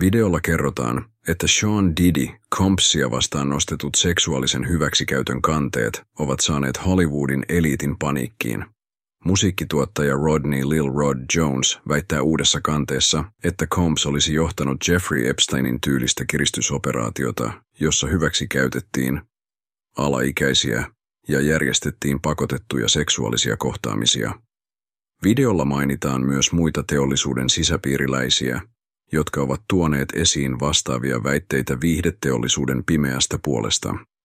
Videolla kerrotaan, että Sean Diddy Compsia vastaan nostetut seksuaalisen hyväksikäytön kanteet ovat saaneet Hollywoodin eliitin paniikkiin. Musiikkituottaja Rodney Lil Rod Jones väittää uudessa kanteessa, että Combs olisi johtanut Jeffrey Epsteinin tyylistä kiristysoperaatiota, jossa hyväksi käytettiin alaikäisiä ja järjestettiin pakotettuja seksuaalisia kohtaamisia. Videolla mainitaan myös muita teollisuuden sisäpiiriläisiä, jotka ovat tuoneet esiin vastaavia väitteitä viihdeteollisuuden pimeästä puolesta.